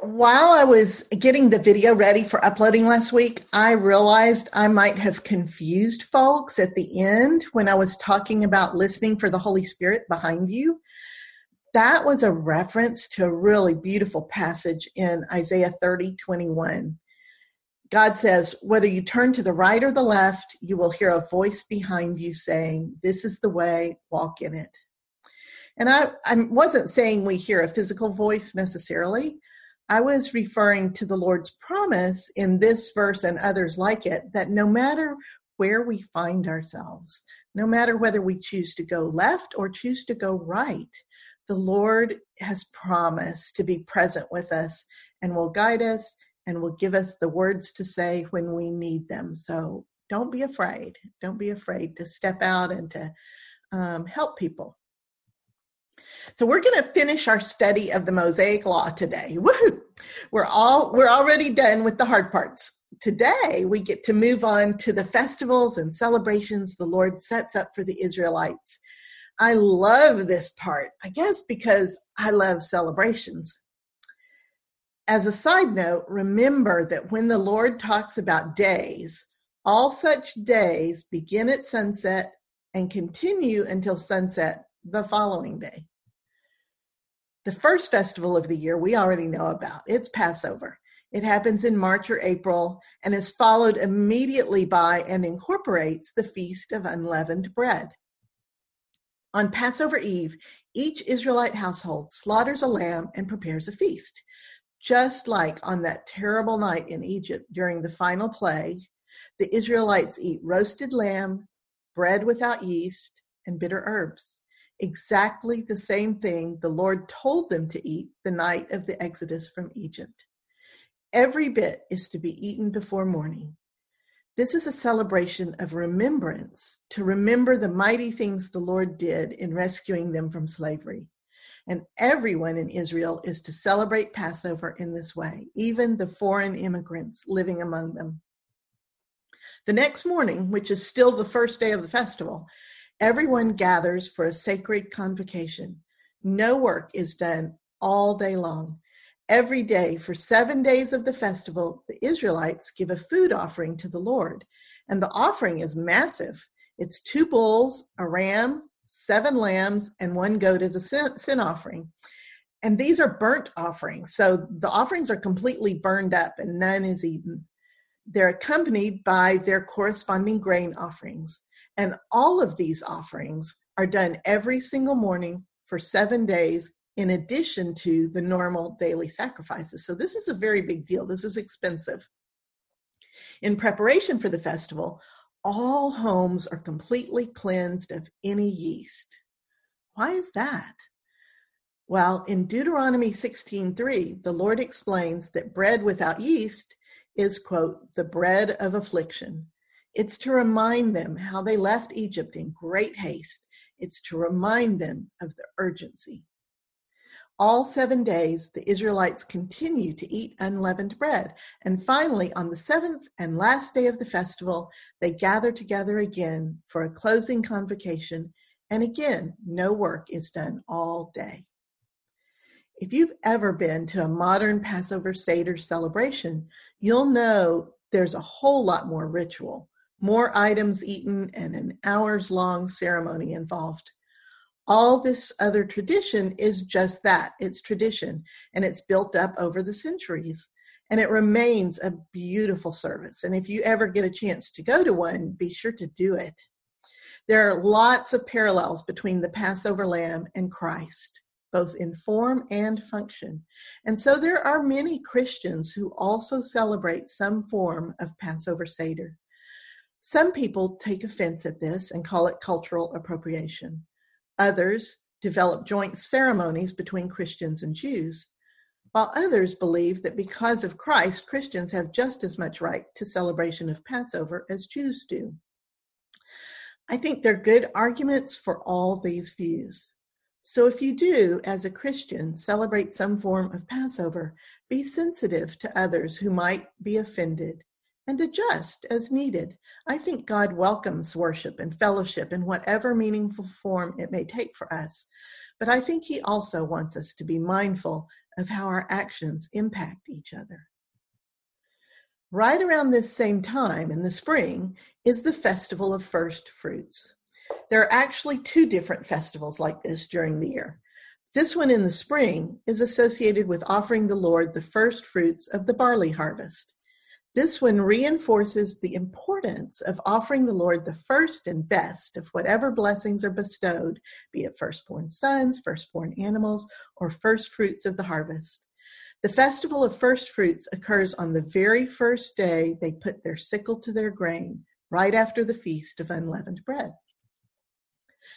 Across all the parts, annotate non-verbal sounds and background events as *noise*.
while I was getting the video ready for uploading last week, I realized I might have confused folks at the end when I was talking about listening for the Holy Spirit behind you. That was a reference to a really beautiful passage in Isaiah 30 21. God says, Whether you turn to the right or the left, you will hear a voice behind you saying, This is the way, walk in it. And I, I wasn't saying we hear a physical voice necessarily. I was referring to the Lord's promise in this verse and others like it that no matter where we find ourselves, no matter whether we choose to go left or choose to go right, the Lord has promised to be present with us and will guide us and will give us the words to say when we need them. So don't be afraid. Don't be afraid to step out and to um, help people. So we're going to finish our study of the Mosaic Law today. Woohoo! We're all we're already done with the hard parts. Today we get to move on to the festivals and celebrations the Lord sets up for the Israelites. I love this part, I guess because I love celebrations. As a side note, remember that when the Lord talks about days, all such days begin at sunset and continue until sunset the following day. The first festival of the year we already know about. It's Passover. It happens in March or April and is followed immediately by and incorporates the Feast of Unleavened Bread. On Passover Eve, each Israelite household slaughters a lamb and prepares a feast. Just like on that terrible night in Egypt during the final plague, the Israelites eat roasted lamb, bread without yeast, and bitter herbs exactly the same thing the Lord told them to eat the night of the exodus from Egypt. Every bit is to be eaten before morning. This is a celebration of remembrance to remember the mighty things the Lord did in rescuing them from slavery. And everyone in Israel is to celebrate Passover in this way, even the foreign immigrants living among them. The next morning, which is still the first day of the festival, Everyone gathers for a sacred convocation. No work is done all day long. Every day for seven days of the festival, the Israelites give a food offering to the Lord. And the offering is massive. It's two bulls, a ram, seven lambs, and one goat as a sin, offering. And these are burnt offerings. So the offerings are completely burned up and none is eaten. They're accompanied by their corresponding grain offerings. And all of these offerings are done every single morning for seven days, in addition to the normal daily sacrifices. So, this is a very big deal. This is expensive. In preparation for the festival, all homes are completely cleansed of any yeast. Why is that? Well, in Deuteronomy 16:3, the Lord explains that bread without yeast is quote the bread of affliction it's to remind them how they left Egypt in great haste. It's to remind them of the urgency. All seven days, the Israelites continue to eat unleavened bread. And finally, on the seventh and last day of the festival, they gather together again for a closing convocation. And again, no work is done all day. If you've ever been to a modern Passover Seder celebration, you'll know there's a whole lot more ritual more items eaten, and an hours long ceremony involved. All this other tradition is just that it's tradition, and it's built up over the centuries. And it remains a beautiful service. And if you ever get a chance to go to one, be sure to do it. There are lots of parallels between the Passover lamb and Christ, both in form and function. And so there are many Christians who also celebrate some form of Passover Seder. Some people take offense at this and call it cultural appropriation. Others develop joint ceremonies between Christians and Jews, while others believe that because of Christ, Christians have just as much right to celebration of Passover as Jews do. I think there are good arguments for all these views. So if you do, as a Christian, celebrate some form of Passover, be sensitive to others who might be offended and adjust as needed. I think God welcomes worship and fellowship in whatever meaningful form it may take for us. But I think He also wants us to be mindful of how our actions impact each other. Right around this same time in the spring is the Festival of First Fruits. There are actually two different festivals like this during the year. This one in the spring is associated with offering the Lord the first fruits of the barley harvest. This one reinforces the importance of offering the Lord the first and best of whatever blessings are bestowed, be it firstborn sons, firstborn animals, or first fruits of the harvest. The festival of first fruits occurs on the very first day they put their sickle to their grain, right after the feast of unleavened bread.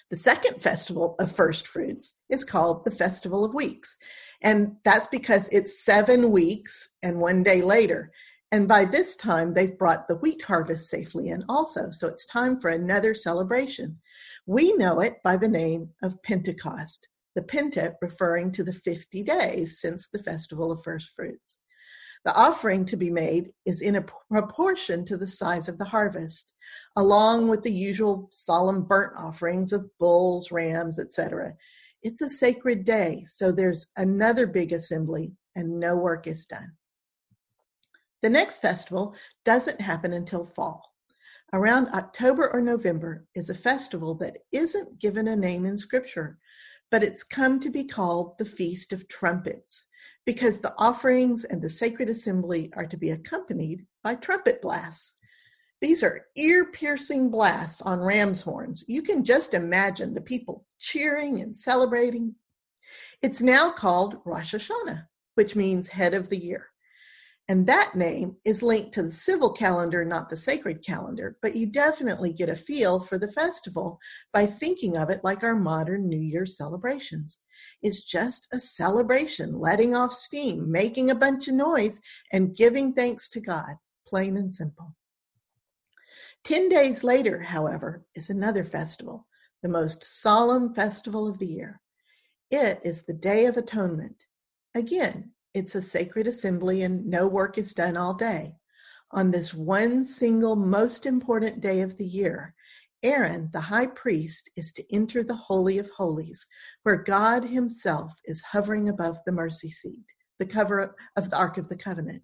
The second festival of first fruits is called the Festival of Weeks. And that's because it's seven weeks and one day later. And by this time, they've brought the wheat harvest safely in also. So it's time for another celebration. We know it by the name of Pentecost, the Penta referring to the 50 days since the festival of first fruits. The offering to be made is in a proportion to the size of the harvest, along with the usual solemn burnt offerings of bulls, rams, etc. It's a sacred day, so there's another big assembly and no work is done. The next festival doesn't happen until fall. Around October or November is a festival that isn't given a name in Scripture, but it's come to be called the Feast of Trumpets because the offerings and the sacred assembly are to be accompanied by trumpet blasts. These are ear piercing blasts on ram's horns. You can just imagine the people cheering and celebrating. It's now called Rosh Hashanah, which means head of the year. And that name is linked to the civil calendar, not the sacred calendar, but you definitely get a feel for the festival by thinking of it like our modern New Year celebrations. It's just a celebration, letting off steam, making a bunch of noise, and giving thanks to God, plain and simple. Ten days later, however, is another festival, the most solemn festival of the year. It is the Day of Atonement. Again, it's a sacred assembly and no work is done all day. On this one single most important day of the year, Aaron, the high priest, is to enter the Holy of Holies, where God Himself is hovering above the mercy seat, the cover of the Ark of the Covenant.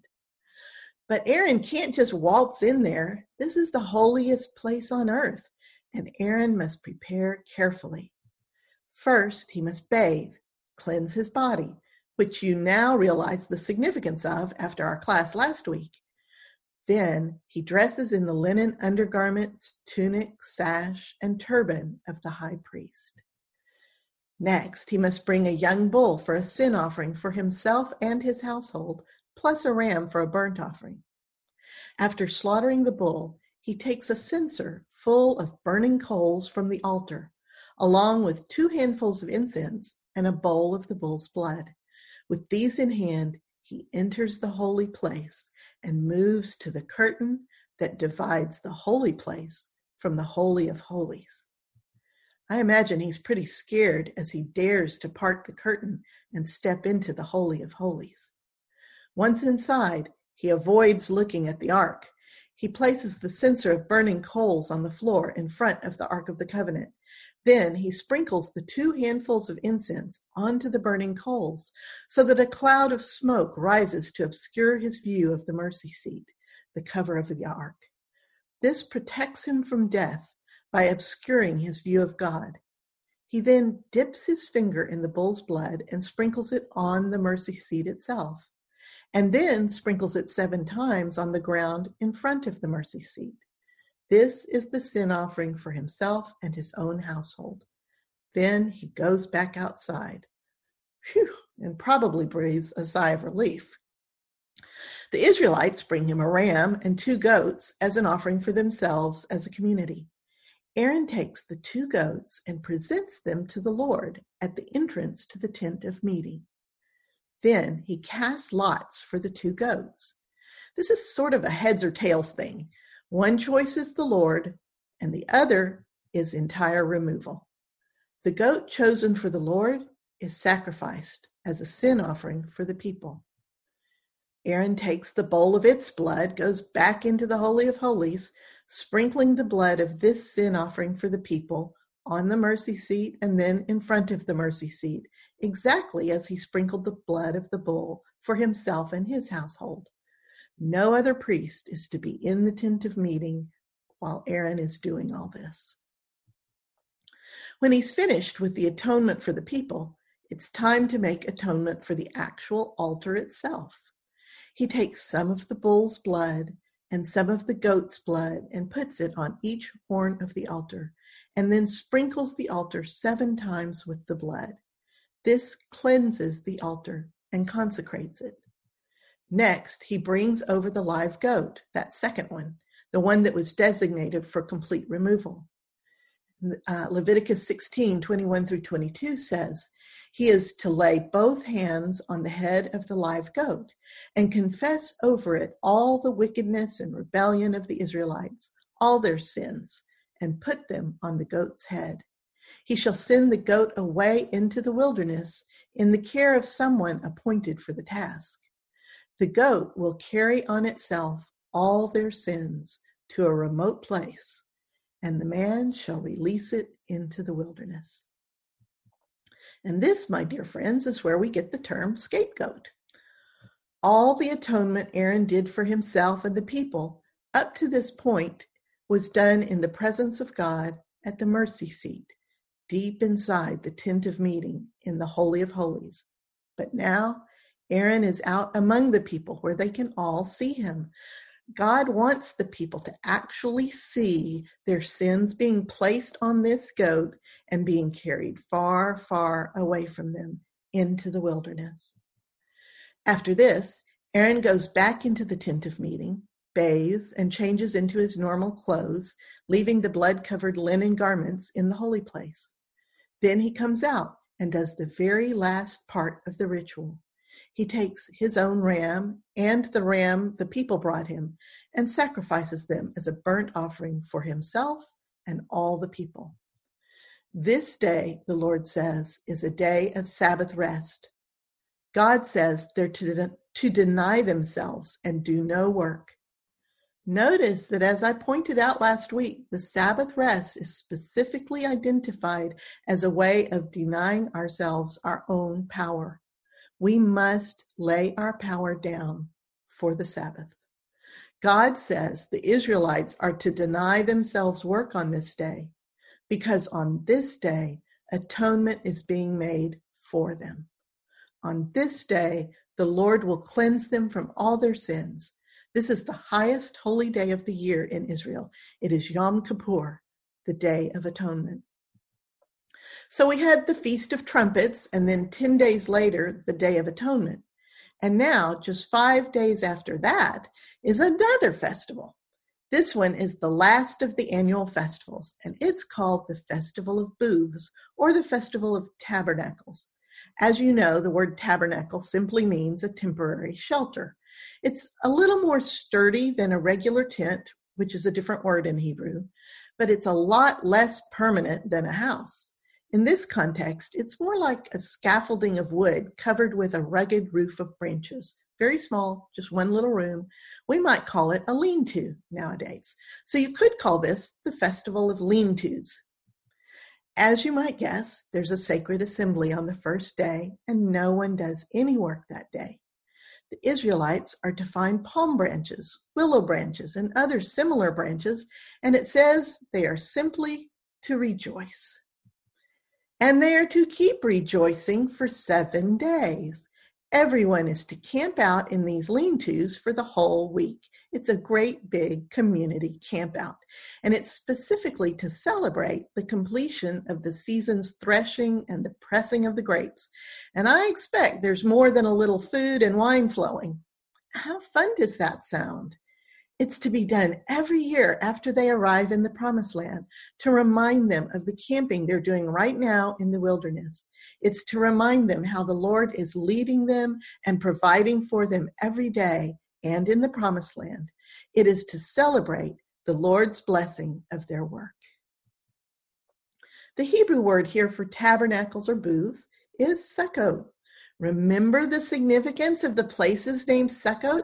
But Aaron can't just waltz in there. This is the holiest place on earth, and Aaron must prepare carefully. First, he must bathe, cleanse his body, which you now realize the significance of after our class last week. Then he dresses in the linen undergarments, tunic, sash, and turban of the high priest. Next, he must bring a young bull for a sin offering for himself and his household, plus a ram for a burnt offering. After slaughtering the bull, he takes a censer full of burning coals from the altar, along with two handfuls of incense and a bowl of the bull's blood. With these in hand, he enters the holy place and moves to the curtain that divides the holy place from the Holy of Holies. I imagine he's pretty scared as he dares to part the curtain and step into the Holy of Holies. Once inside, he avoids looking at the ark. He places the censer of burning coals on the floor in front of the Ark of the Covenant then he sprinkles the two handfuls of incense onto the burning coals, so that a cloud of smoke rises to obscure his view of the mercy seat, the cover of the ark. This protects him from death by obscuring his view of God. He then dips his finger in the bull's blood and sprinkles it on the mercy seat itself, and then sprinkles it seven times on the ground in front of the mercy seat. This is the sin offering for himself and his own household. Then he goes back outside. Whew, and probably breathes a sigh of relief. The Israelites bring him a ram and two goats as an offering for themselves as a community. Aaron takes the two goats and presents them to the Lord at the entrance to the tent of meeting. Then he casts lots for the two goats. This is sort of a heads or tails thing. One choice is the Lord, and the other is entire removal. The goat chosen for the Lord is sacrificed as a sin offering for the people. Aaron takes the bowl of its blood, goes back into the Holy of Holies, sprinkling the blood of this sin offering for the people on the mercy seat and then in front of the mercy seat exactly as he sprinkled the blood of the bull for himself and his household. No other priest is to be in the tent of meeting while Aaron is doing all this. When he's finished with the atonement for the people, it's time to make atonement for the actual altar itself. He takes some of the bull's blood and some of the goat's blood and puts it on each horn of the altar, and then sprinkles the altar seven times with the blood. This cleanses the altar and consecrates it. Next, he brings over the live goat, that second one, the one that was designated for complete removal. Uh, Leviticus 16, 21 through 22 says, He is to lay both hands on the head of the live goat and confess over it all the wickedness and rebellion of the Israelites, all their sins, and put them on the goat's head. He shall send the goat away into the wilderness in the care of someone appointed for the task. The goat will carry on itself all their sins to a remote place, and the man shall release it into the wilderness. And this, my dear friends, is where we get the term scapegoat. All the atonement Aaron did for himself and the people up to this point was done in the presence of God at the mercy seat, deep inside the tent of meeting in the Holy of Holies. But now Aaron is out among the people where they can all see him. God wants the people to actually see their sins being placed on this goat and being carried far, far away from them into the wilderness. After this, Aaron goes back into the tent of meeting, bathes, and changes into his normal clothes, leaving the blood covered linen garments in the holy place. Then he comes out and does the very last part of the ritual he takes his own ram and the ram the people brought him and sacrifices them as a burnt offering for himself and all the people. This day, the Lord says, is a day of Sabbath rest. God says they're to, de- to deny themselves and do no work. Notice that as I pointed out last week, the Sabbath rest is specifically identified as a way of denying ourselves our own power. We must lay our power down for the Sabbath. God says the Israelites are to deny themselves work on this day because on this day, atonement is being made for them. On this day, the Lord will cleanse them from all their sins. This is the highest holy day of the year in Israel. It is Yom Kippur, the Day of Atonement. So we had the Feast of Trumpets, and then 10 days later, the Day of Atonement. And now, just five days after that, is another festival. This one is the last of the annual festivals, and it's called the Festival of Booths or the Festival of Tabernacles. As you know, the word tabernacle simply means a temporary shelter. It's a little more sturdy than a regular tent, which is a different word in Hebrew, but it's a lot less permanent than a house. In this context, it's more like a scaffolding of wood covered with a rugged roof of branches. Very small, just one little room. We might call it a lean to nowadays. So you could call this the Festival of Lean Tos. As you might guess, there's a sacred assembly on the first day, and no one does any work that day. The Israelites are to find palm branches, willow branches, and other similar branches, and it says they are simply to rejoice and they are to keep rejoicing for seven days. Everyone is to camp out in these lean tos for the whole week. It's a great big community camp out, and it's specifically to celebrate the completion of the season's threshing and the pressing of the grapes. And I expect there's more than a little food and wine flowing. How fun does that sound? It's to be done every year after they arrive in the promised land to remind them of the camping they're doing right now in the wilderness. It's to remind them how the Lord is leading them and providing for them every day and in the promised land. It is to celebrate the Lord's blessing of their work. The Hebrew word here for tabernacles or booths is sukkot. Remember the significance of the places named Sukkot?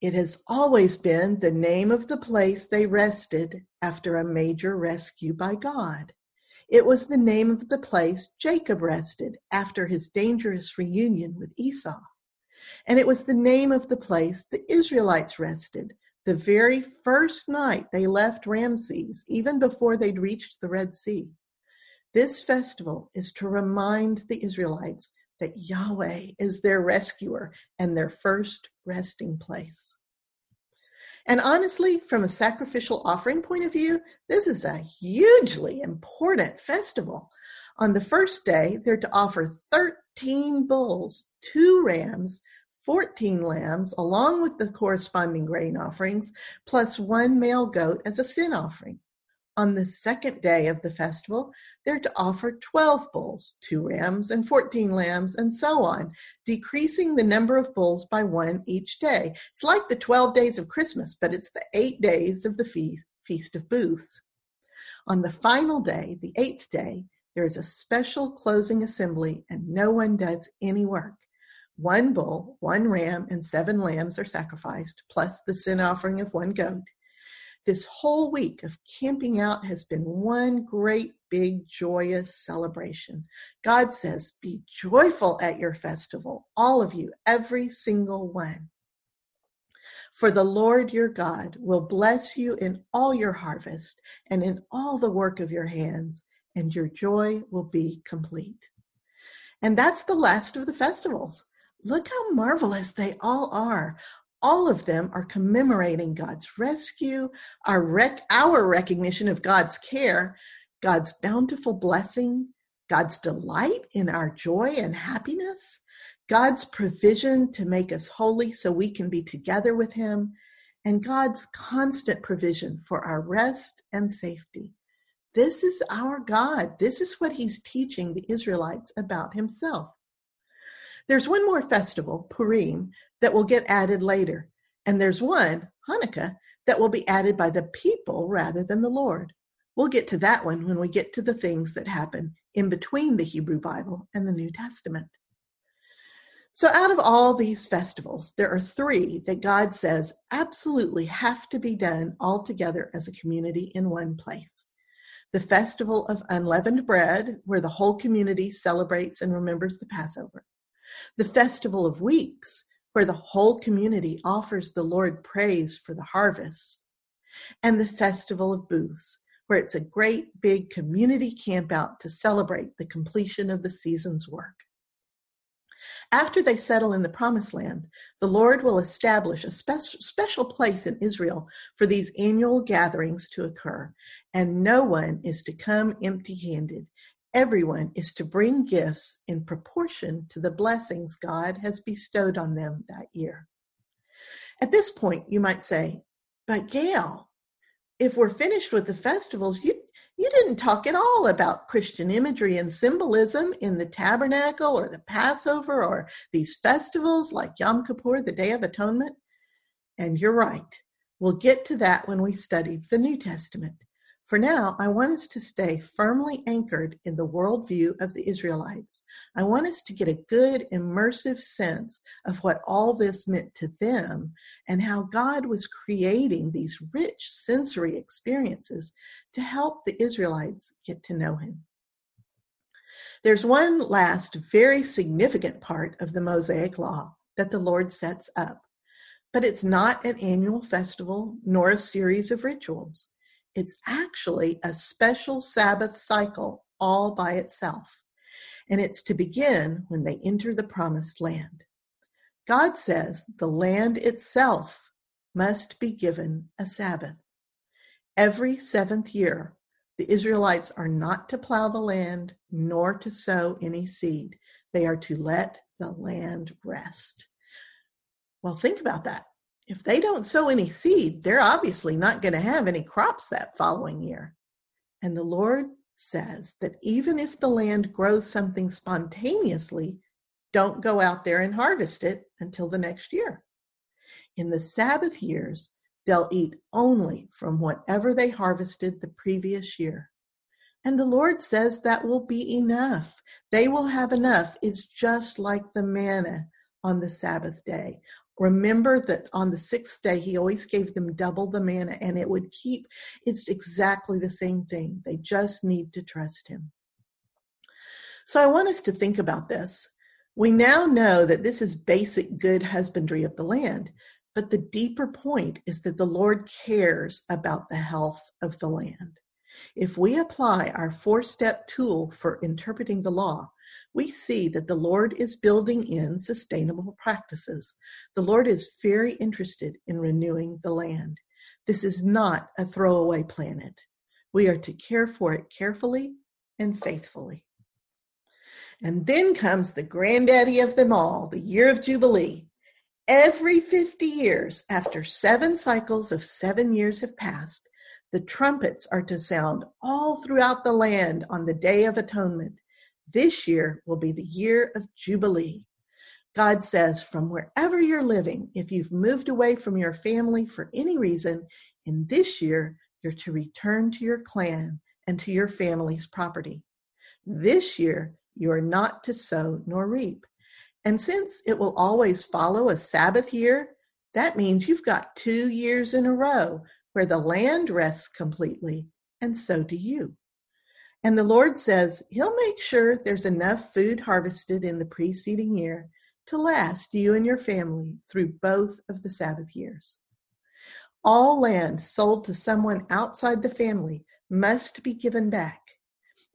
It has always been the name of the place they rested after a major rescue by God. It was the name of the place Jacob rested after his dangerous reunion with Esau. And it was the name of the place the Israelites rested the very first night they left Ramses, even before they'd reached the Red Sea. This festival is to remind the Israelites that Yahweh is their rescuer and their first resting place. And honestly, from a sacrificial offering point of view, this is a hugely important festival. On the first day, they're to offer 13 bulls, two rams, 14 lambs, along with the corresponding grain offerings, plus one male goat as a sin offering. On the second day of the festival, they're to offer 12 bulls, two rams, and 14 lambs, and so on, decreasing the number of bulls by one each day. It's like the 12 days of Christmas, but it's the eight days of the Feast of Booths. On the final day, the eighth day, there is a special closing assembly, and no one does any work. One bull, one ram, and seven lambs are sacrificed, plus the sin offering of one goat. This whole week of camping out has been one great, big, joyous celebration. God says, Be joyful at your festival, all of you, every single one. For the Lord your God will bless you in all your harvest and in all the work of your hands, and your joy will be complete. And that's the last of the festivals. Look how marvelous they all are. All of them are commemorating God's rescue, our, rec- our recognition of God's care, God's bountiful blessing, God's delight in our joy and happiness, God's provision to make us holy so we can be together with Him, and God's constant provision for our rest and safety. This is our God. This is what He's teaching the Israelites about Himself. There's one more festival, Purim, that will get added later. And there's one, Hanukkah, that will be added by the people rather than the Lord. We'll get to that one when we get to the things that happen in between the Hebrew Bible and the New Testament. So, out of all these festivals, there are three that God says absolutely have to be done all together as a community in one place. The festival of unleavened bread, where the whole community celebrates and remembers the Passover the Festival of Weeks, where the whole community offers the Lord praise for the harvest, and the Festival of Booths, where it's a great big community campout to celebrate the completion of the season's work. After they settle in the promised land, the Lord will establish a spe- special place in Israel for these annual gatherings to occur, and no one is to come empty handed. Everyone is to bring gifts in proportion to the blessings God has bestowed on them that year. At this point, you might say, But Gail, if we're finished with the festivals, you, you didn't talk at all about Christian imagery and symbolism in the tabernacle or the Passover or these festivals like Yom Kippur, the Day of Atonement. And you're right. We'll get to that when we study the New Testament. For now, I want us to stay firmly anchored in the worldview of the Israelites. I want us to get a good, immersive sense of what all this meant to them and how God was creating these rich sensory experiences to help the Israelites get to know Him. There's one last very significant part of the Mosaic Law that the Lord sets up, but it's not an annual festival nor a series of rituals. It's actually a special Sabbath cycle all by itself. And it's to begin when they enter the promised land. God says the land itself must be given a Sabbath. Every seventh year, the Israelites are not to plow the land nor to sow any seed. They are to let the land rest. Well, think about that if they don't sow any seed, they're obviously not going to have any crops that following year. And the Lord says that even if the land grows something spontaneously, don't go out there and harvest it until the next year. In the Sabbath years, they'll eat only from whatever they harvested the previous year. And the Lord says that will be enough. They will have enough. It's just like the manna on the Sabbath day. Remember that on the sixth day, he always gave them double the manna and it would keep, it's exactly the same thing. They just need to trust him. So I want us to think about this. We now know that this is basic good husbandry of the land, but the deeper point is that the Lord cares about the health of the land. If we apply our four step tool for interpreting the law, we see that the Lord is building in sustainable practices. The Lord is very interested in renewing the land. This is not a throwaway planet. We are to care for it carefully and faithfully. And then comes the granddaddy of them all, the year of Jubilee. Every 50 years, after seven cycles of seven years have passed, the trumpets are to sound all throughout the land on the Day of Atonement. This year will be the year of Jubilee. God says, from wherever you're living, if you've moved away from your family for any reason, in this year, you're to return to your clan and to your family's property. This year, you are not to sow nor reap. And since it will always follow a Sabbath year, that means you've got two years in a row where the land rests completely, and so do you. And the Lord says He'll make sure there's enough food harvested in the preceding year to last you and your family through both of the Sabbath years. All land sold to someone outside the family must be given back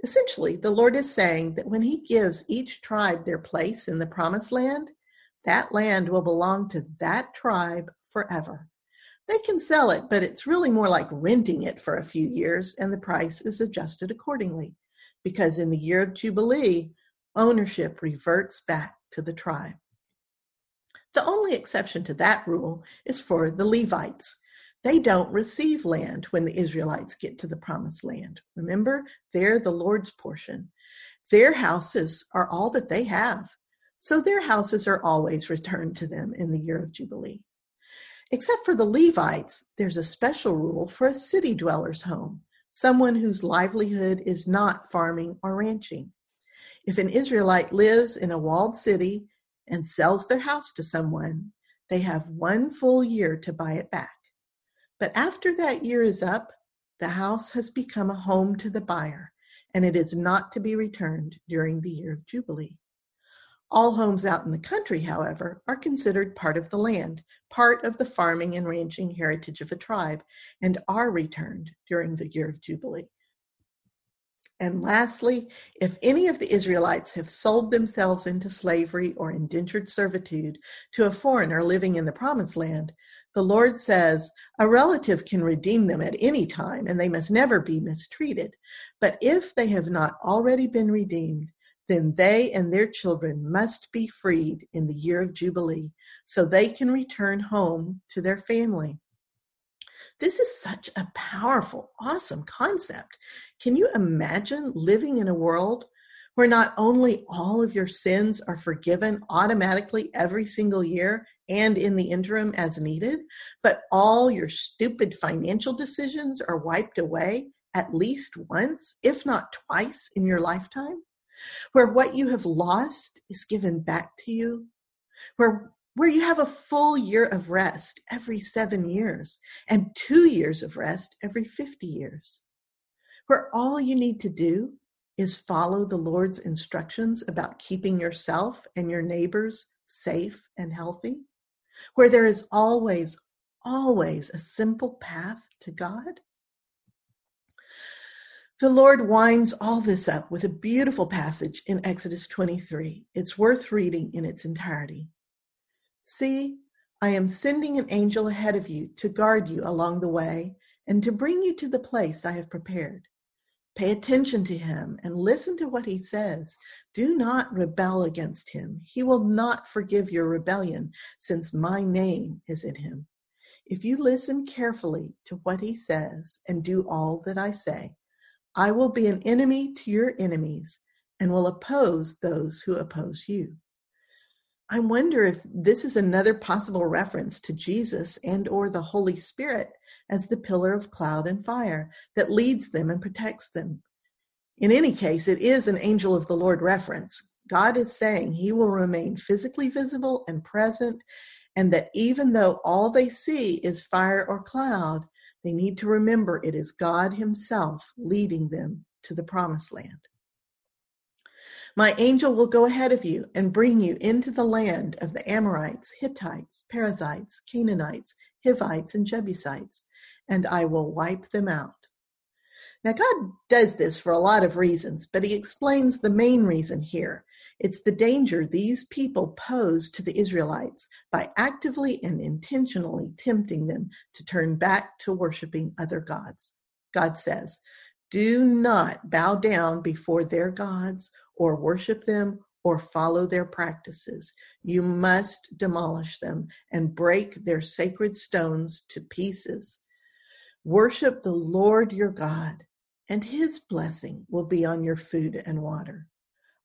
Essentially, the Lord is saying that when He gives each tribe their place in the promised land, that land will belong to that tribe forever. They can sell it, but it's really more like renting it for a few years, and the price is adjusted accordingly. Because in the year of Jubilee, ownership reverts back to the tribe. The only exception to that rule is for the Levites. They don't receive land when the Israelites get to the promised land. Remember, they're the Lord's portion. Their houses are all that they have. So their houses are always returned to them in the year of Jubilee. Except for the Levites, there's a special rule for a city dweller's home, someone whose livelihood is not farming or ranching. If an Israelite lives in a walled city and sells their house to someone, they have one full year to buy it back. But after that year is up, the house has become a home to the buyer, and it is not to be returned during the year of Jubilee. All homes out in the country, however, are considered part of the land, part of the farming and ranching heritage of a tribe, and are returned during the year of Jubilee. And lastly, if any of the Israelites have sold themselves into slavery or indentured servitude to a foreigner living in the promised land, the Lord says a relative can redeem them at any time and they must never be mistreated. But if they have not already been redeemed, then they and their children must be freed in the year of Jubilee so they can return home to their family. This is such a powerful, awesome concept. Can you imagine living in a world where not only all of your sins are forgiven automatically every single year and in the interim as needed, but all your stupid financial decisions are wiped away at least once, if not twice, in your lifetime, where what you have lost is given back to you, where where you have a full year of rest every seven years and two years of rest every 50 years, where all you need to do is follow the Lord's instructions about keeping yourself and your neighbors safe and healthy, where there is always, always a simple path to God? The Lord winds all this up with a beautiful passage in Exodus 23. It's worth reading in its entirety. See, I am sending an angel ahead of you to guard you along the way and to bring you to the place I have prepared. Pay attention to him and listen to what he says. Do not rebel against him. He will not forgive your rebellion, since my name is in him. If you listen carefully to what he says and do all that I say, I will be an enemy to your enemies and will oppose those who oppose you. I wonder if this is another possible reference to Jesus and or the Holy Spirit as the pillar of cloud and fire that leads them and protects them. In any case, it is an angel of the Lord reference. God is saying he will remain physically visible and present and that even though all they see is fire or cloud, they need to remember it is God Himself leading them to the promised land. My angel will go ahead of you and bring you into the land of the Amorites, Hittites, Perizzites, Canaanites, Hivites, and Jebusites, and I will wipe them out. Now, God does this for a lot of reasons, but He explains the main reason here. It's the danger these people pose to the Israelites by actively and intentionally tempting them to turn back to worshiping other gods. God says, Do not bow down before their gods or worship them or follow their practices. You must demolish them and break their sacred stones to pieces. Worship the Lord your God, and his blessing will be on your food and water.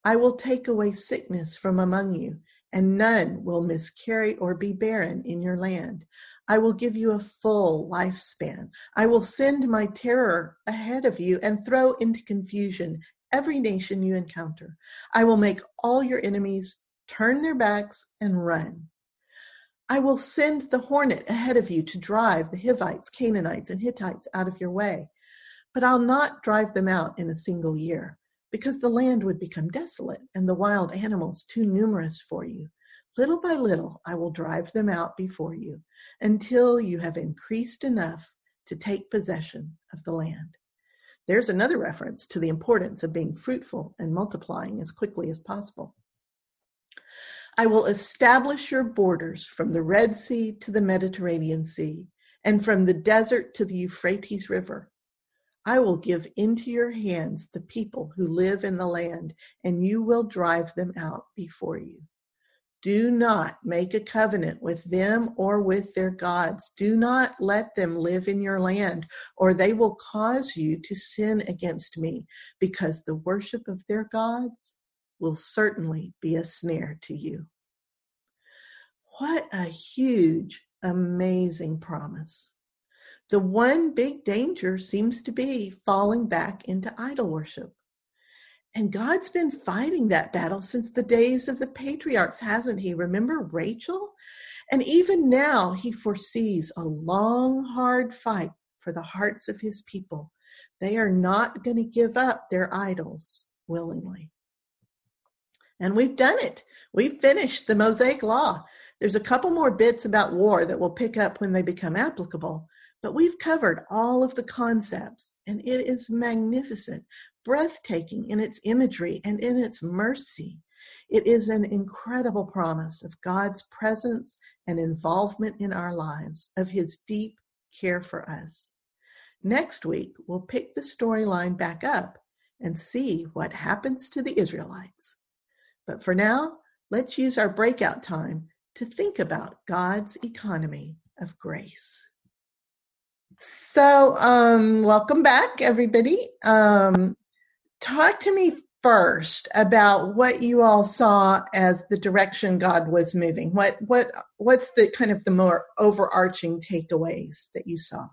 I will take away sickness from among you, and none will miscarry or be barren in your land. I will give you a full lifespan. I will send my terror ahead of you and throw into confusion every nation you encounter. I will make all your enemies turn their backs and run. I will send the hornet ahead of you to drive the Hivites, Canaanites, and Hittites out of your way. But I'll not drive them out in a single year because the land would become desolate and the wild animals too numerous for you. Little by little, I will drive them out before you until you have increased enough to take possession of the land. There's another reference to the importance of being fruitful and multiplying as quickly as possible. I will establish your borders from the Red Sea to the Mediterranean Sea and from the desert to the Euphrates River. I will give into your hands the people who live in the land, and you will drive them out before you. Do not make a covenant with them or with their gods. Do not let them live in your land, or they will cause you to sin against me, because the worship of their gods will certainly be a snare to you. What a huge, amazing promise. The one big danger seems to be falling back into idol worship. And God's been fighting that battle since the days of the patriarchs, hasn't he? Remember Rachel? And even now, he foresees a long, hard fight for the hearts of his people. They are not going to give up their idols willingly. And we've done it. We've finished the Mosaic Law. There's a couple more bits about war that we'll pick up when they become applicable, but we've covered all of the concepts, and it is magnificent, breathtaking in its imagery and in its mercy. It is an incredible promise of God's presence and involvement in our lives, of His deep care for us. Next week, we'll pick the storyline back up and see what happens to the Israelites. But for now, let's use our breakout time to think about God's economy of grace. So, um, welcome back, everybody. Um, talk to me first about what you all saw as the direction God was moving. What what what's the kind of the more overarching takeaways that you saw?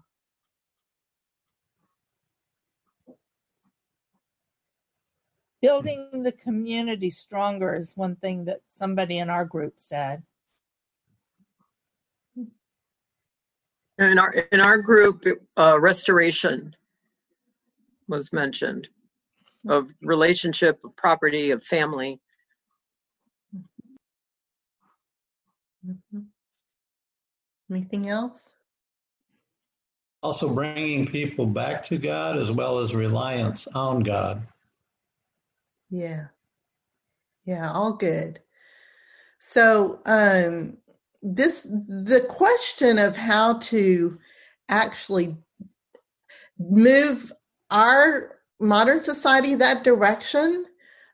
Building the community stronger is one thing that somebody in our group said. In our in our group, uh, restoration was mentioned of relationship, of property, of family. Mm-hmm. Anything else? Also, bringing people back to God as well as reliance on God. Yeah. Yeah, all good. So, um, this the question of how to actually move our modern society that direction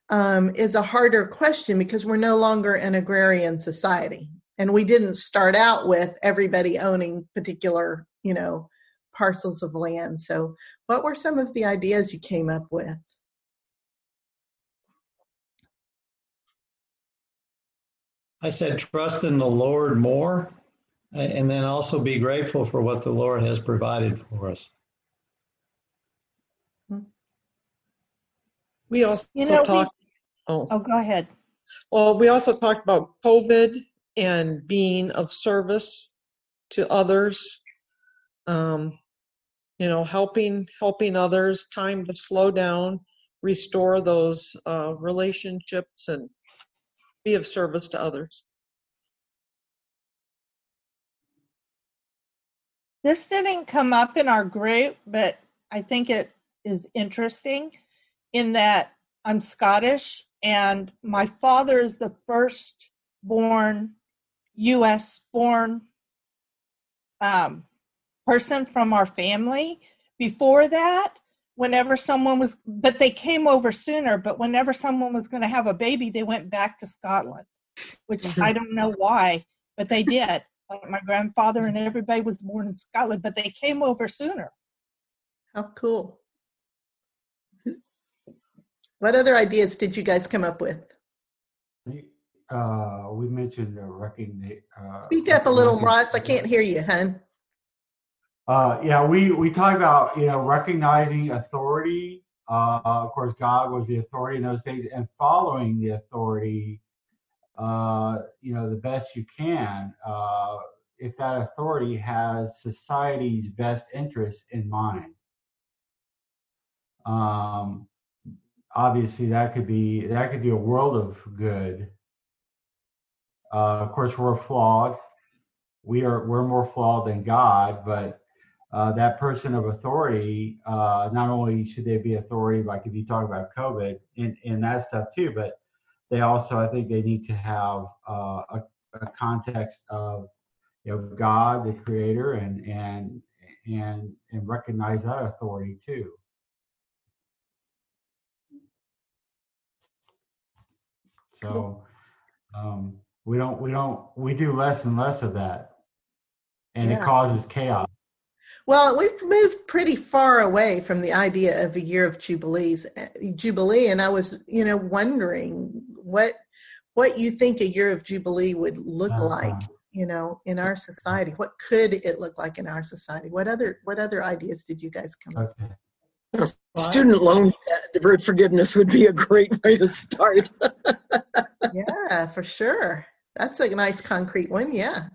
um, is a harder question because we're no longer an agrarian society. And we didn't start out with everybody owning particular you know parcels of land. So what were some of the ideas you came up with I said, trust in the Lord more, and then also be grateful for what the Lord has provided for us. We also You know, we- talked. oh, Oh, go ahead. well, we also talked about COVID and being of service to others. Um, you know, helping helping others, time to slow down, restore those uh, relationships, and be of service to others. This didn't come up in our group, but I think it is interesting in that I'm Scottish and my father is the first born US born um, person from our family. Before that, whenever someone was, but they came over sooner, but whenever someone was going to have a baby, they went back to Scotland, which I don't know why, but they did. Like my grandfather and everybody was born in Scotland, but they came over sooner. How cool. What other ideas did you guys come up with? Uh, we mentioned uh, recognition. Uh, Speak up a little, Ross. I can't hear you, hun. Uh, yeah, we we talked about you know recognizing authority. Uh, of course, God was the authority in those days, and following the authority. Uh, you know, the best you can. Uh, if that authority has society's best interests in mind. Um, obviously, that could be that could do a world of good. Uh, of course, we're flawed. We are we're more flawed than God, but uh, that person of authority, uh, not only should they be authority, like if you talk about COVID and, and that stuff too, but they also, I think, they need to have uh, a, a, context of you know God, the Creator, and and and and recognize that authority too. So um, we don't we don't we do less and less of that, and yeah. it causes chaos. Well, we've moved pretty far away from the idea of a year of jubilees, jubilee, and I was, you know, wondering what what you think a year of jubilee would look uh-huh. like, you know, in our society. What could it look like in our society? What other what other ideas did you guys come okay. up? with? Student loan deferred forgiveness would be a great way to start. *laughs* yeah, for sure. That's a nice concrete one. Yeah.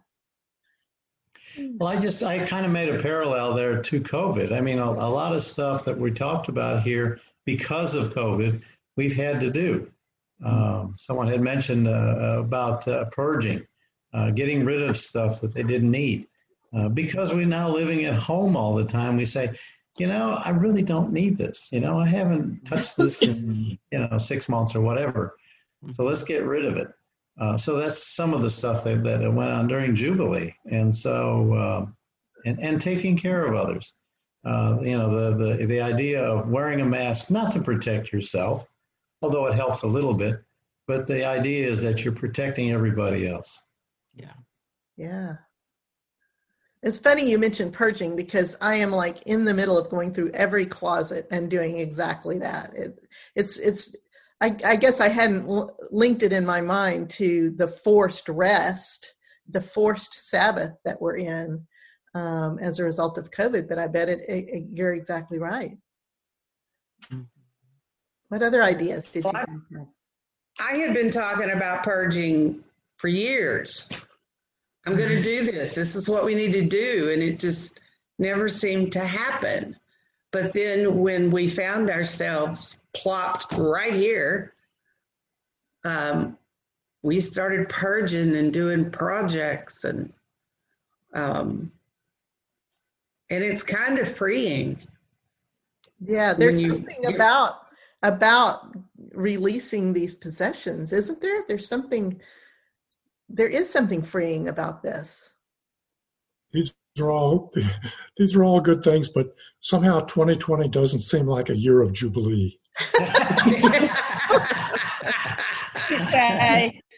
Well, I just I kind of made a parallel there to COVID. I mean, a, a, lot of stuff that we talked about here because of COVID, we've had to do. Um, someone had mentioned uh, about uh, purging, uh, getting rid of stuff that they didn't need. Uh, because we're now living at home all the time, we say, you know, I really don't need this. You know, I haven't touched this *laughs* in you know six months or whatever. So let's get rid of it. Uh, so that's some of the stuff that, that went on during Jubilee. And so, uh, and, and taking care of others. Uh, you know, the, the, the idea of wearing a mask, not to protect yourself, although it helps a little bit, but the idea is that you're protecting everybody else. Yeah. Yeah. It's funny you mentioned purging because I am like in the middle of going through every closet and doing exactly that. It, it's it's I, I guess I hadn't l- linked it in my mind to the forced rest, the forced Sabbath that we're in um, as a result of COVID. But I bet it, it, it you're exactly right. Mm-hmm. What other ideas did well, you have? I had been talking about purging for years. I'm going to do this. This is what we need to do. And it just never seemed to happen. But then when we found ourselves plopped right here, um, we started purging and doing projects and um, and it's kind of freeing. Yeah, there's something about about releasing these possessions, isn't there? There's something there is something freeing about this. These are all *laughs* these are all good things, but somehow 2020 doesn't seem like a year of jubilee. *laughs*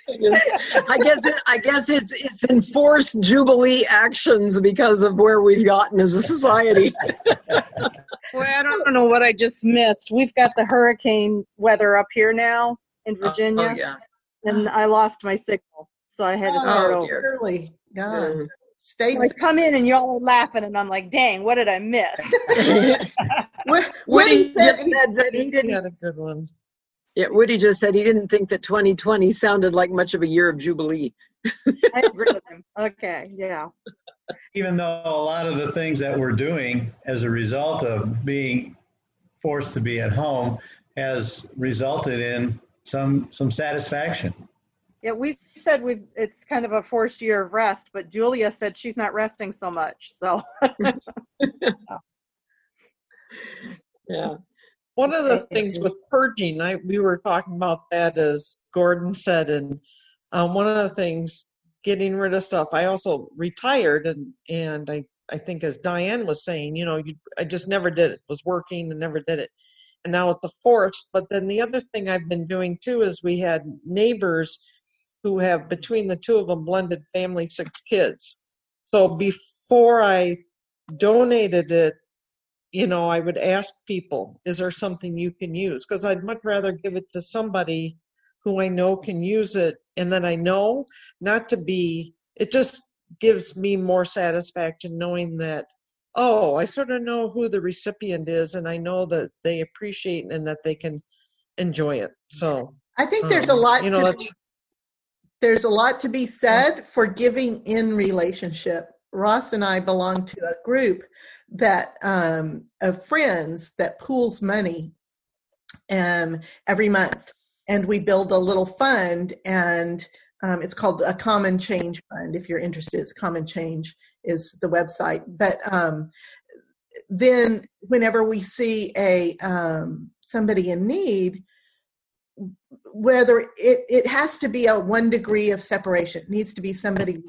I guess it, I guess it's it's enforced jubilee actions because of where we've gotten as a society. *laughs* well, I don't know what I just missed. We've got the hurricane weather up here now in Virginia, oh, oh yeah. and I lost my signal, so I had to start oh, over. Really, God. Stay. I come in and y'all are laughing, and I'm like, "Dang, what did I miss?" *laughs* *laughs* what, Woody said, said that he didn't. Had a good one. Yeah, Woody just said he didn't think that 2020 sounded like much of a year of jubilee. I *laughs* agree with him. Okay, yeah. Even though a lot of the things that we're doing as a result of being forced to be at home has resulted in some some satisfaction. Yeah, we said we've it's kind of a forced year of rest, but Julia said she's not resting so much. So *laughs* Yeah. One of the things with purging, I we were talking about that as Gordon said, and um, one of the things getting rid of stuff. I also retired, and and I I think as Diane was saying, you know, you, I just never did it. Was working and never did it, and now it's the forced. But then the other thing I've been doing too is we had neighbors who have between the two of them blended family six kids. So before I donated it you know, I would ask people, is there something you can use? Because I'd much rather give it to somebody who I know can use it and then I know not to be, it just gives me more satisfaction knowing that, oh, I sort of know who the recipient is and I know that they appreciate and that they can enjoy it. So I think there's a um, lot you know, to there's a lot to be said for giving in relationship. Ross and I belong to a group that um, of friends that pools money um, every month, and we build a little fund, and um, it's called a Common Change Fund. If you're interested, it's Common Change is the website. But um, then, whenever we see a um, somebody in need, whether it, it has to be a one degree of separation, it needs to be somebody.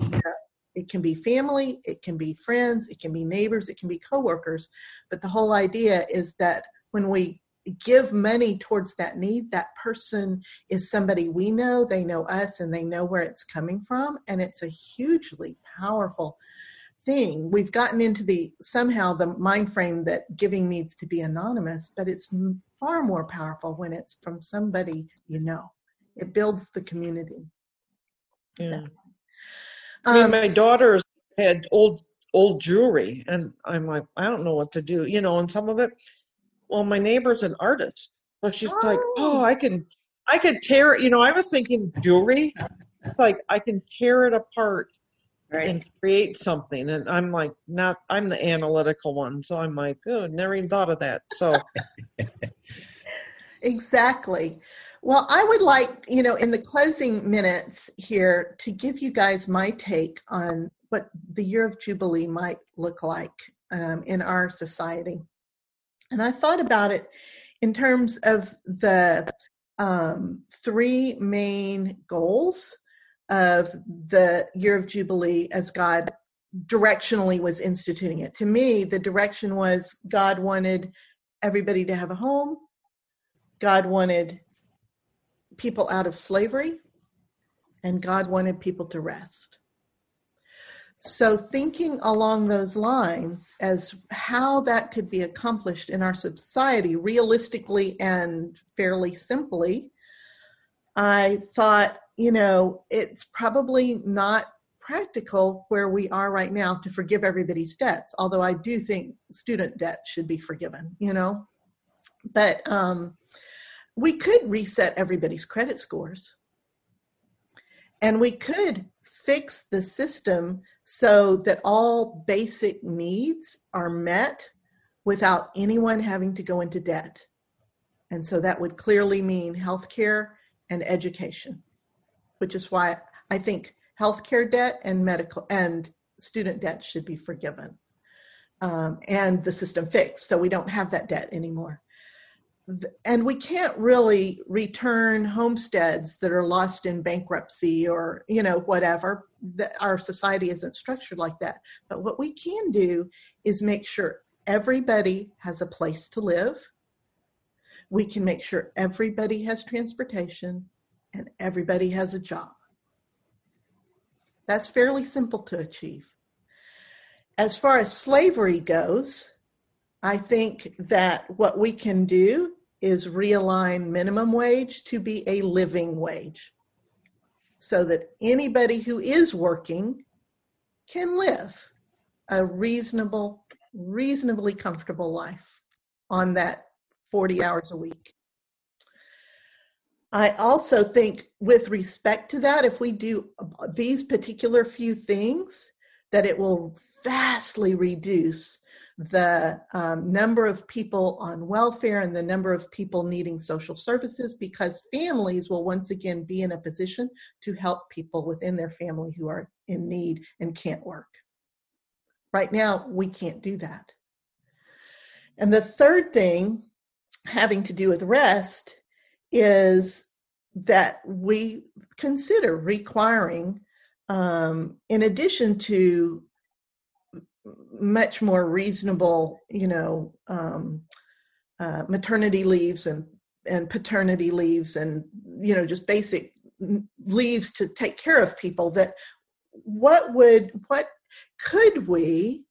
It can be family, it can be friends, it can be neighbors, it can be coworkers. But the whole idea is that when we give money towards that need, that person is somebody we know, they know us, and they know where it's coming from. And it's a hugely powerful thing. We've gotten into the somehow the mind frame that giving needs to be anonymous, but it's far more powerful when it's from somebody you know. It builds the community. yeah. I mean, Um, my daughters had old old jewelry, and I'm like, I don't know what to do, you know. And some of it, well, my neighbor's an artist, so she's like, oh, I can, I could tear it. You know, I was thinking jewelry, like I can tear it apart and create something. And I'm like, not, I'm the analytical one, so I'm like, oh, never even thought of that. So *laughs* Exactly. Well, I would like, you know, in the closing minutes here to give you guys my take on what the year of Jubilee might look like um, in our society. And I thought about it in terms of the um, three main goals of the year of Jubilee as God directionally was instituting it. To me, the direction was God wanted everybody to have a home, God wanted people out of slavery, and God wanted people to rest. So, thinking along those lines as how that could be accomplished in our society realistically and fairly simply, I thought, you know, it's probably not practical where we are right now to forgive everybody's debts, although I do think student debt should be forgiven, you know. But um, we could reset everybody's credit scores. And we could fix the system so that all basic needs are met without anyone having to go into debt. And so that would clearly mean healthcare and education, which is why I think healthcare debt and medical and student debt should be forgiven. Um, and the system fixed so we don't have that debt anymore. And we can't really return homesteads that are lost in bankruptcy or you know whatever our society isn't structured like that. But what we can do is make sure everybody has a place to live. We can make sure everybody has transportation and everybody has a job that's fairly simple to achieve as far as slavery goes I think that what we can do is realign minimum wage to be a living wage so that anybody who is working can live a reasonable, reasonably comfortable life on that 40 hours a week. I also think, with respect to that, if we do these particular few things, that it will vastly reduce the um, number of people on welfare and the number of people needing social services because families will once again be in a position to help people within their family who are in need and can't work. Right now, we can't do that. And the third thing having to do with rest is that we consider requiring, um, in addition to much more reasonable, you know, um, uh, maternity leaves and and paternity leaves and you know just basic leaves to take care of people that what would what could we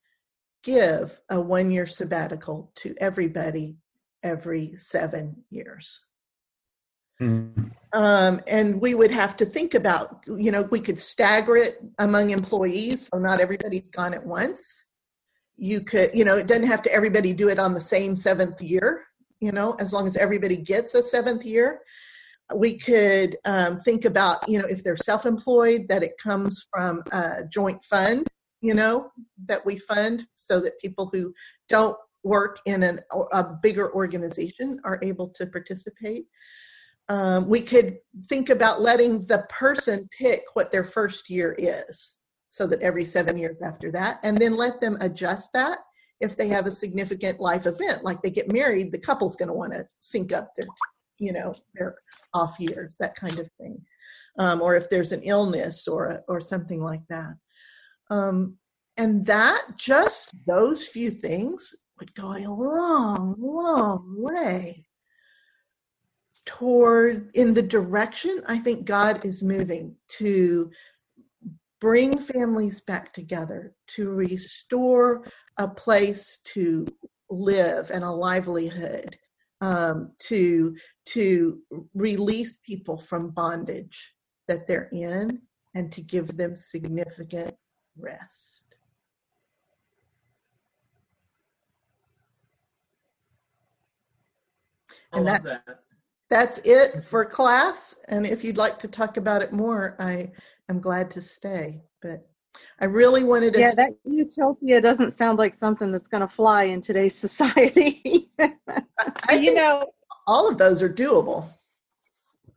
give a one year sabbatical to everybody every seven years mm-hmm. um, and we would have to think about you know we could stagger it among employees so not everybody's gone at once. You could you know it doesn't have to everybody do it on the same seventh year you know as long as everybody gets a seventh year. We could um, think about you know if they're self-employed that it comes from a joint fund you know that we fund so that people who don't work in an, a bigger organization are able to participate um, we could think about letting the person pick what their first year is so that every seven years after that, and then let them adjust that if they have a significant life event, like they get married, the couple's going to want to sync up their, you know, their off years, that kind of thing, um, or if there's an illness or or something like that. Um, and that just those few things would go a long, long way toward in the direction I think God is moving to bring families back together, to restore a place to live and a livelihood, um, to to release people from bondage that they're in, and to give them significant rest. and that's, that. That's it for class. And if you'd like to talk about it more, I I'm glad to stay. But I really wanted to. Yeah, that utopia doesn't sound like something that's going to fly in today's *laughs* society. I, you know, all of those are doable.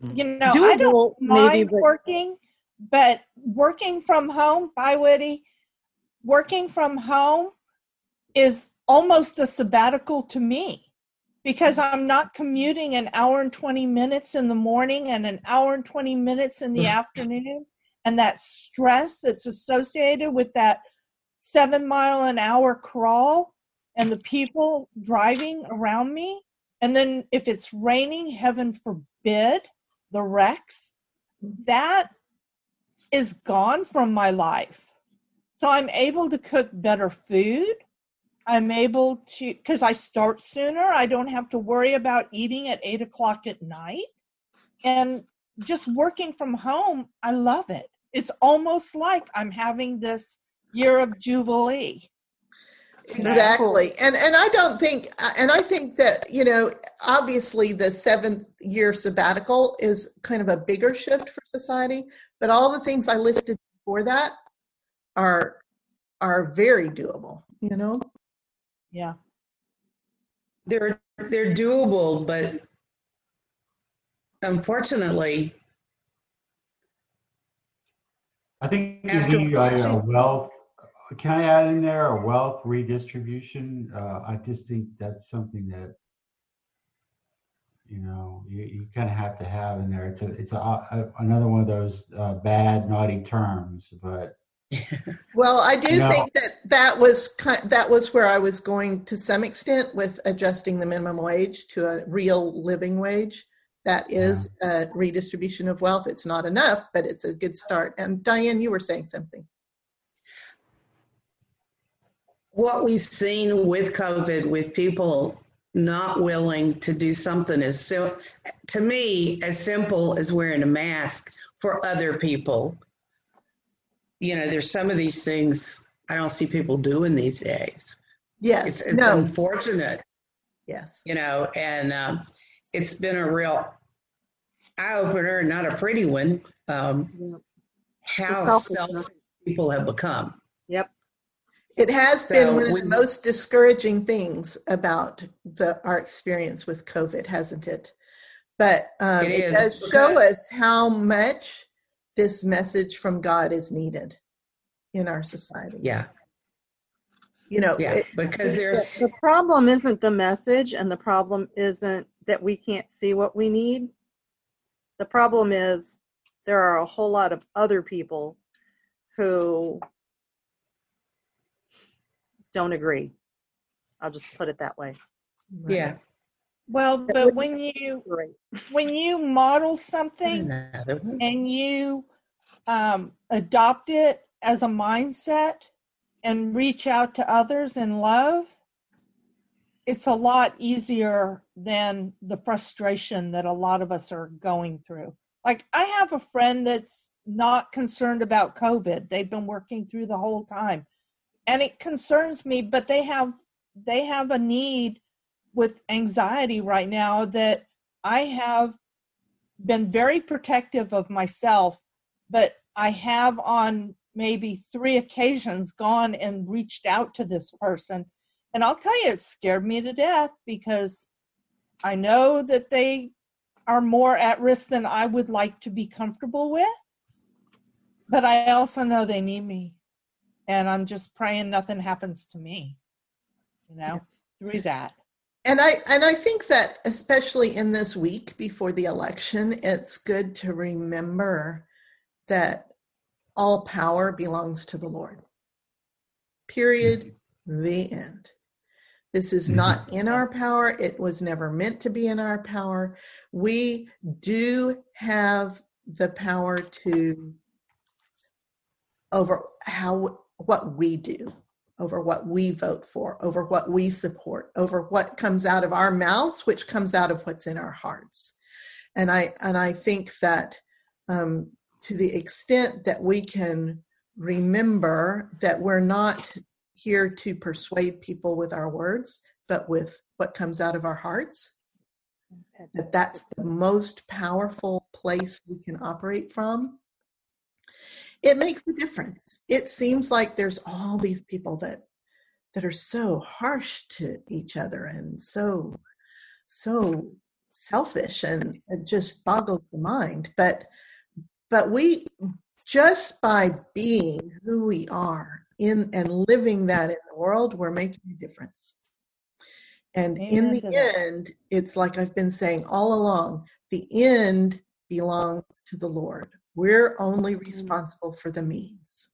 You know, doable, I don't mind maybe, but... working, but working from home, by Woody, working from home is almost a sabbatical to me because I'm not commuting an hour and 20 minutes in the morning and an hour and 20 minutes in the *laughs* afternoon and that stress that's associated with that seven mile an hour crawl and the people driving around me. And then if it's raining, heaven forbid, the wrecks, that is gone from my life. So I'm able to cook better food. I'm able to, because I start sooner, I don't have to worry about eating at eight o'clock at night. And just working from home, I love it it's almost like I'm having this year of jubilee. Exactly. And and I don't think uh, and I think that, you know, obviously the 7th year sabbatical is kind of a bigger shift for society, but all the things I listed before that are are very doable, you know? Yeah. They're they're doable, but unfortunately I think After the uh, wealth. Can I add in there a wealth redistribution? Uh, I just think that's something that you know you, you kind of have to have in there. It's a it's a, a another one of those uh, bad naughty terms, but. *laughs* well, I do you know, think that that was kind, that was where I was going to some extent with adjusting the minimum wage to a real living wage that is yeah. a redistribution of wealth. It's not enough, but it's a good start. And Diane, you were saying something. What we've seen with COVID, with people not willing to do something as so to me as simple as wearing a mask for other people. You know, there's some of these things I don't see people doing these days. Yes, it's, it's no. unfortunate. Yes, you know, and um, it's been a real eye opener not a pretty one. Um, Yep. how selfish people have become. Yep. It has So been one of we- the most discouraging things about the our experience with COVID, hasn't it? But um, It it, does show us how much this message from God is needed in our society. Yeah, You know, yeah, it- because there's the problem isn't the message, and the problem isn't that we can't see what we need. The problem is there are a whole lot of other people who don't agree. I'll just put it that way. yeah. Well, but when you when you model something and you um, adopt it as a mindset and reach out to others in love, it's a lot easier than the frustration that a lot of us are going through. Like, I have a friend that's not concerned about COVID. They've been working through the whole time. And it concerns me, but they have they have a need with anxiety right now that I have been very protective of myself, but I have on maybe three occasions gone and reached out to this person. And I'll tell you, it scared me to death because I know that they are more at risk than I would like to be comfortable with. But I also know they need me. And I'm just praying nothing happens to me, you know, through that. and I and I think that especially in this week before the election, it's good to remember that all power belongs to the Lord. Period. The end. This is not in our power. It was never meant to be in our power. We do have the power to over how what we do, over what we vote for, over what we support, over what comes out of our mouths, which comes out of what's in our hearts. And I and I think that um, to the extent that we can remember that we're not here to persuade people with our words, but with what comes out of our hearts, that that's the most powerful place we can operate from it makes a difference. It seems like there's all these people that that are so harsh to each other and so so selfish and it just boggles the mind but but we just by being who we are in and living that in the world we're making a difference. And in the end it's like i've been saying all along the end belongs to the lord. We're only responsible for the means